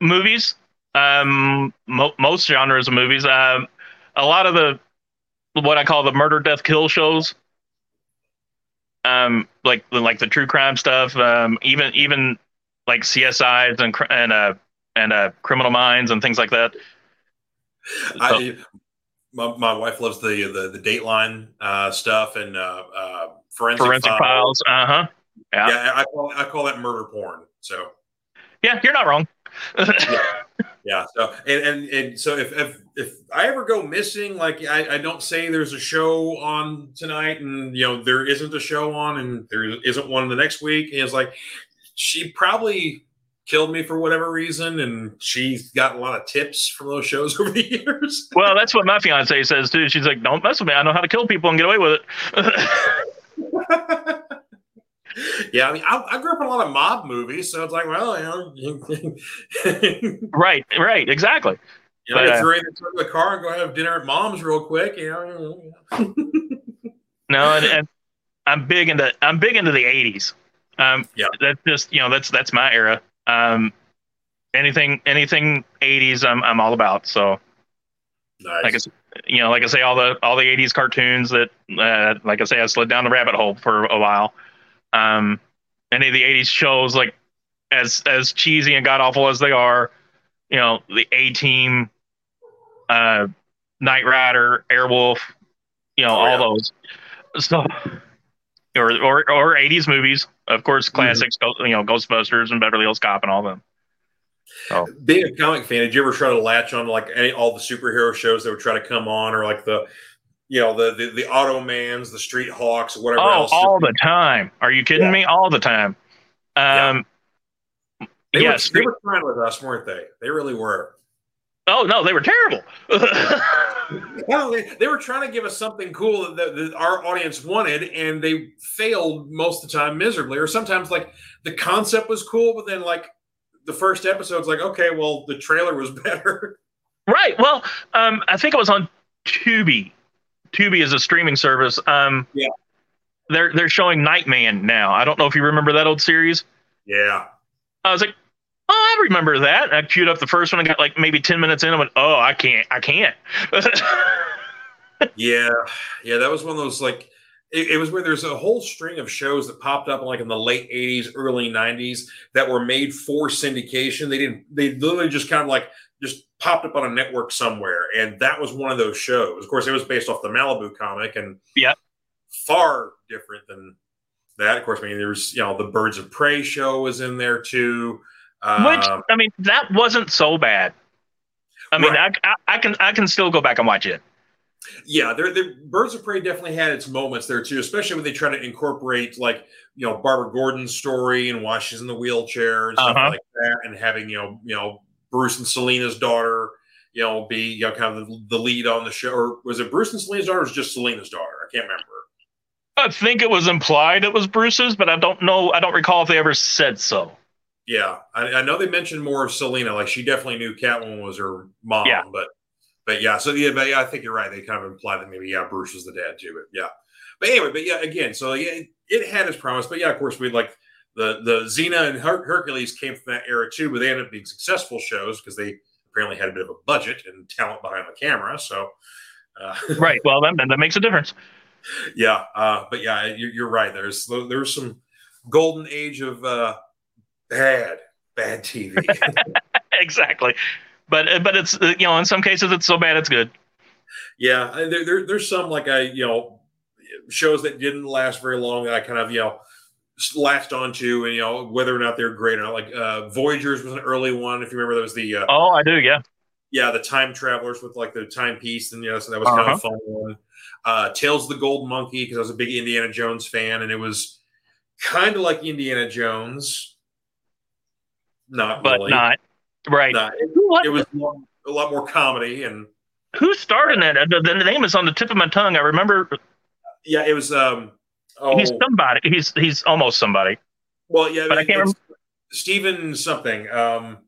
movies. Um, mo- most genres of movies. Um, a lot of the what I call the murder, death, kill shows. Um, like like the true crime stuff. Um, even even like CSIs and and uh and uh criminal minds and things like that. I my, my wife loves the the, the Dateline uh, stuff and uh, uh, forensic, forensic files. files. Uh huh. Yeah, yeah I, call, I call that murder porn. So yeah, you're not wrong. yeah. yeah. So and, and and so if if if I ever go missing, like I, I don't say there's a show on tonight, and you know there isn't a show on, and there isn't one the next week, and it's like she probably killed me for whatever reason, and she's got a lot of tips from those shows over the years. well, that's what my fiance says too. She's like, "Don't mess with me. I know how to kill people and get away with it." yeah, I mean, I, I, grew up in a lot of mob movies, so it's like, well, you know, right, right, exactly. You know, but, uh, ready to the car and go have dinner at mom's real quick, you know. no, and, and, I'm big into I'm big into the '80s. Um, yeah, that's just you know that's that's my era. Um, anything anything 80s, I'm I'm all about. So, nice. like I, you know, like I say, all the all the 80s cartoons that, uh, like I say, I slid down the rabbit hole for a while. Um, any of the 80s shows, like as as cheesy and god awful as they are, you know, the A Team, uh, Knight Rider, Airwolf, you know, oh, all yeah. those. So, or, or or 80s movies, of course, mm-hmm. classics, mm-hmm. you know, Ghostbusters and Beverly Hills Cop and all them. So. Being a comic fan, did you ever try to latch on to like any all the superhero shows that would try to come on, or like the you know the the, the Automans, the Street Hawks, whatever. Oh, else. all the time. Are you kidding yeah. me? All the time. Um, yeah. They, were, they were trying with us, weren't they? They really were. Oh no, they were terrible. well, they, they were trying to give us something cool that, that, our audience wanted, and they failed most of the time miserably. Or sometimes, like the concept was cool, but then like the first episode's like, okay, well, the trailer was better. Right. Well, um, I think it was on Tubi. Tubi is a streaming service. Um, yeah. They're they're showing Nightman now. I don't know if you remember that old series. Yeah. I was like, oh, I remember that. I queued up the first one and got like maybe 10 minutes in and went, oh, I can't, I can't. yeah. Yeah. That was one of those like, it, it, was where there's a whole string of shows that popped up like in the late 80s, early 90s that were made for syndication. They didn't, they literally just kind of like just popped up on a network somewhere. And that was one of those shows. Of course, it was based off the Malibu comic and yeah, far different than that. Of course, I mean, there's, you know, the Birds of Prey show was in there too. Which um, I mean, that wasn't so bad. I mean, right. I, I, I, can I can still go back and watch it. Yeah, the Birds of Prey definitely had its moments there too, especially when they try to incorporate like you know Barbara Gordon's story and why she's in the wheelchair and stuff uh-huh. like that, and having you know you know Bruce and Selina's daughter, you know, be you know kind of the, the lead on the show, or was it Bruce and Selina's daughter, or was just Selina's daughter? I can't remember. I think it was implied it was Bruce's, but I don't know. I don't recall if they ever said so. Yeah, I, I, know they mentioned more of Selina. Like she definitely knew Catwoman was her mom, yeah. but but yeah. So yeah, but yeah, I think you're right. They kind of implied that maybe yeah, Bruce was the dad too. But yeah, but anyway, but yeah, again, so yeah, it, it had its promise. But yeah, of course, we like the the Xena and Her- Hercules came from that era too, but they ended up being successful shows because they apparently had a bit of a budget and talent behind the camera. So uh, right, well, that that makes a difference. Yeah, uh, but yeah, you're, you're right. There's there's some golden age of. Uh, bad, bad TV. exactly. But uh, but it's uh, you know in some cases it's so bad it's good. Yeah, there, there there's some like I you know shows that didn't last very long that I kind of you know latched onto and you know whether or not they're great or not. Like uh, Voyagers was an early one. If you remember, there was the uh, oh I do yeah yeah the time travelers with like the timepiece and you know so that was uh-huh. kind of uh-huh. fun one. Uh, Tales of the Gold Monkey because I was a big Indiana Jones fan and it was kind of like Indiana Jones not but really. not. Right. Uh, it, it, was more, a lot more comedy and. Who starred in that? The, the, name is on the tip of my tongue. I remember. Yeah, it was. um oh, He's somebody. He's he's almost somebody. Well, yeah, but I can't remember. Stephen something. Um,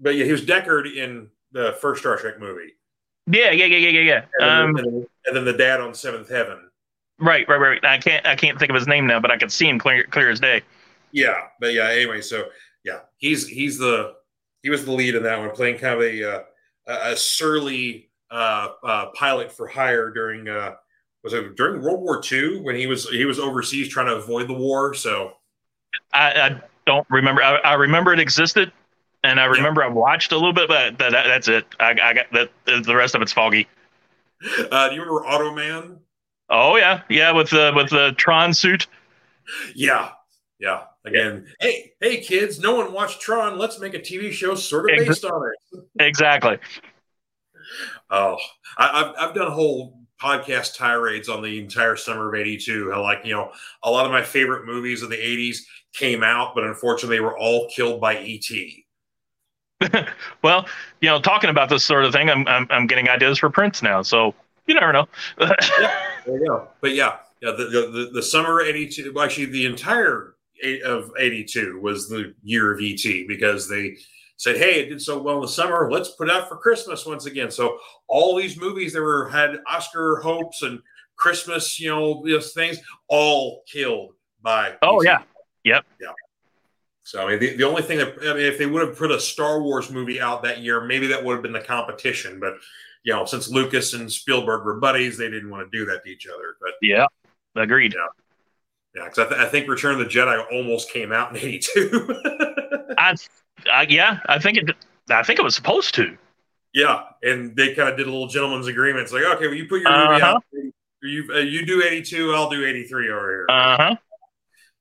but yeah, he was Decker in the first Star Trek movie. Yeah, yeah, yeah, yeah, yeah. And, um, then, and then the dad on Seventh Heaven. Right, right, right. I can't I can't think of his name now, but I can see him clear clear as day. Yeah, but yeah. Anyway, so yeah, he's he's the he was the lead in that one, playing kind of a uh, a surly uh, uh, pilot for hire during uh, was it during World War II when he was he was overseas trying to avoid the war. So I, I don't remember. I, I, remember it existed, and I remember yeah. I watched a little bit, but that, that, that's it. I, I got that. The rest of it's foggy. Uh, do you remember Automan? Oh yeah, yeah, with the with the Tron suit. Yeah, yeah. Again, yeah. hey, hey, kids! No one watched Tron. Let's make a TV show sort of based on it. Exactly. Oh, I, have I've done whole podcast tirades on the entire summer of '82. How like you know a lot of my favorite movies of the '80s came out, but unfortunately, they were all killed by ET. well, you know, talking about this sort of thing, I'm I'm, I'm getting ideas for prints now. So you never know. yeah, there you go. But yeah, yeah, the the, the summer of '82. Actually, the entire of '82 was the year of ET because they said, "Hey, it did so well in the summer. Let's put it out for Christmas once again." So all these movies that were had Oscar hopes and Christmas, you know, these things all killed by. Oh ET. yeah, yep, yeah. So I mean, the, the only thing that I mean, if they would have put a Star Wars movie out that year, maybe that would have been the competition. But you know, since Lucas and Spielberg were buddies, they didn't want to do that to each other. But yeah, agreed. Yeah, yeah, because I, th- I, think Return of the Jedi almost came out in '82. I, I, yeah, I think it. I think it was supposed to. Yeah, and they kind of did a little gentleman's agreement. It's like, okay, well, you put your movie uh-huh. out. You uh, you do '82, I'll do '83 over here. Uh huh.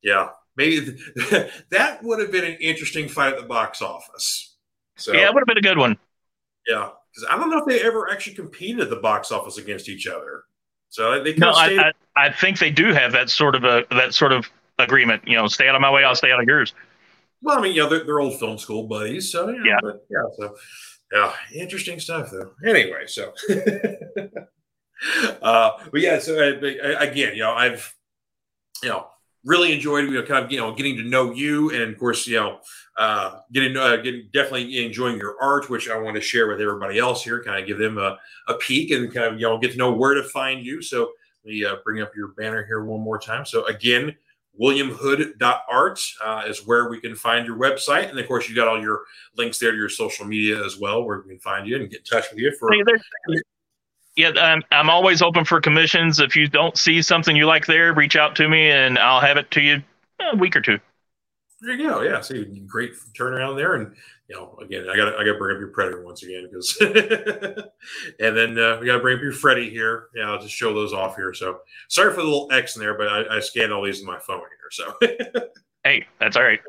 Yeah, maybe that would have been an interesting fight at the box office. So yeah, it would have been a good one. Yeah, because I don't know if they ever actually competed at the box office against each other. So they no, I, I, I, think they do have that sort of a that sort of agreement. You know, stay out of my way, I'll stay out of yours. Well, I mean, yeah, they're, they're old film school buddies, so yeah, yeah, but, yeah. So yeah, interesting stuff though. Anyway, so uh, but yeah, so uh, again, you know, I've you know really enjoyed you know kind of you know getting to know you and of course you know uh, getting, uh, getting definitely enjoying your art, which I want to share with everybody else here. Kind of give them a, a peek and kind of you know get to know where to find you. So let me uh, bring up your banner here one more time. So again, williamhood.art uh, is where we can find your website, and of course you got all your links there to your social media as well, where we can find you and get in touch with you for. Yeah, I'm, I'm always open for commissions. If you don't see something you like there, reach out to me and I'll have it to you a week or two. There you go. Yeah, see, great turnaround there, and you know, again, I got I got to bring up your Predator once again because, and then uh, we got to bring up your Freddy here. Yeah, I'll just show those off here. So sorry for the little X in there, but I, I scanned all these in my phone here. So hey, that's all right.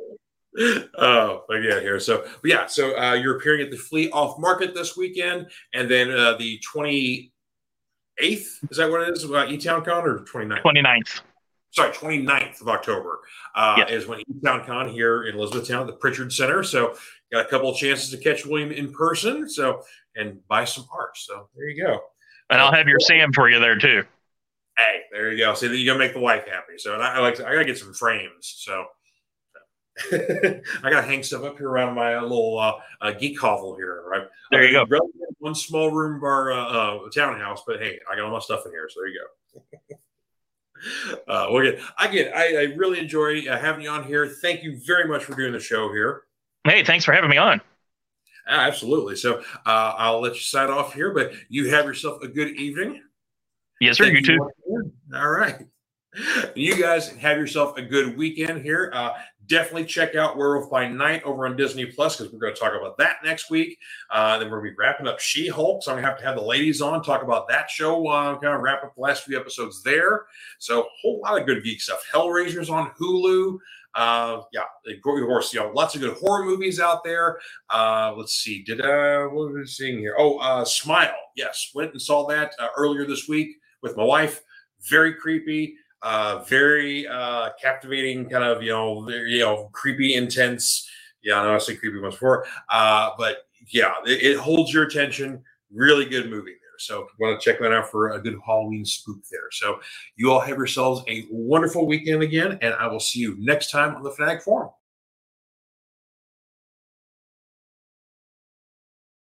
Oh, but yeah, here. So yeah, so uh, you're appearing at the Flea Off Market this weekend, and then uh, the 28th. Is that what it is? Uh, E Town Con or 29th? 29th sorry, 29th of October uh, is when E-Town Con here in Elizabethtown at the Pritchard Center. So got a couple of chances to catch William in person. So and buy some art. So there you go. And I'll have your Sam for you there too. Hey, there you go. See, you gotta make the wife happy. So and I, I like to, I gotta get some frames. So I gotta hang stuff up here around my little uh, uh, geek hovel here. Right there, you go. One small room bar uh, uh, townhouse, but hey, I got all my stuff in here. So there you go. Uh, well, again, again I, I really enjoy uh, having you on here. Thank you very much for doing the show here. Hey, thanks for having me on. absolutely. So uh, I'll let you sign off here, but you have yourself a good evening. Yes, sir. Thank you, you too. All right. You guys have yourself a good weekend here. Uh, definitely check out Werewolf by Night over on Disney Plus because we're going to talk about that next week. Uh, then we're going to be wrapping up She Hulk. So I'm going to have to have the ladies on talk about that show. Uh, kind of wrap up the last few episodes there. So a whole lot of good geek stuff. Hellraiser's on Hulu. Uh, yeah, of course, you know, lots of good horror movies out there. Uh, let's see, did uh, what are we seeing here? Oh, uh, Smile. Yes, went and saw that uh, earlier this week with my wife. Very creepy uh, very uh, captivating, kind of you know, very, you know, creepy, intense. Yeah, I know I said creepy once before. Uh, but yeah, it, it holds your attention. Really good movie there. So want to check that out for a good Halloween spook there. So you all have yourselves a wonderful weekend again, and I will see you next time on the Fanatic Forum.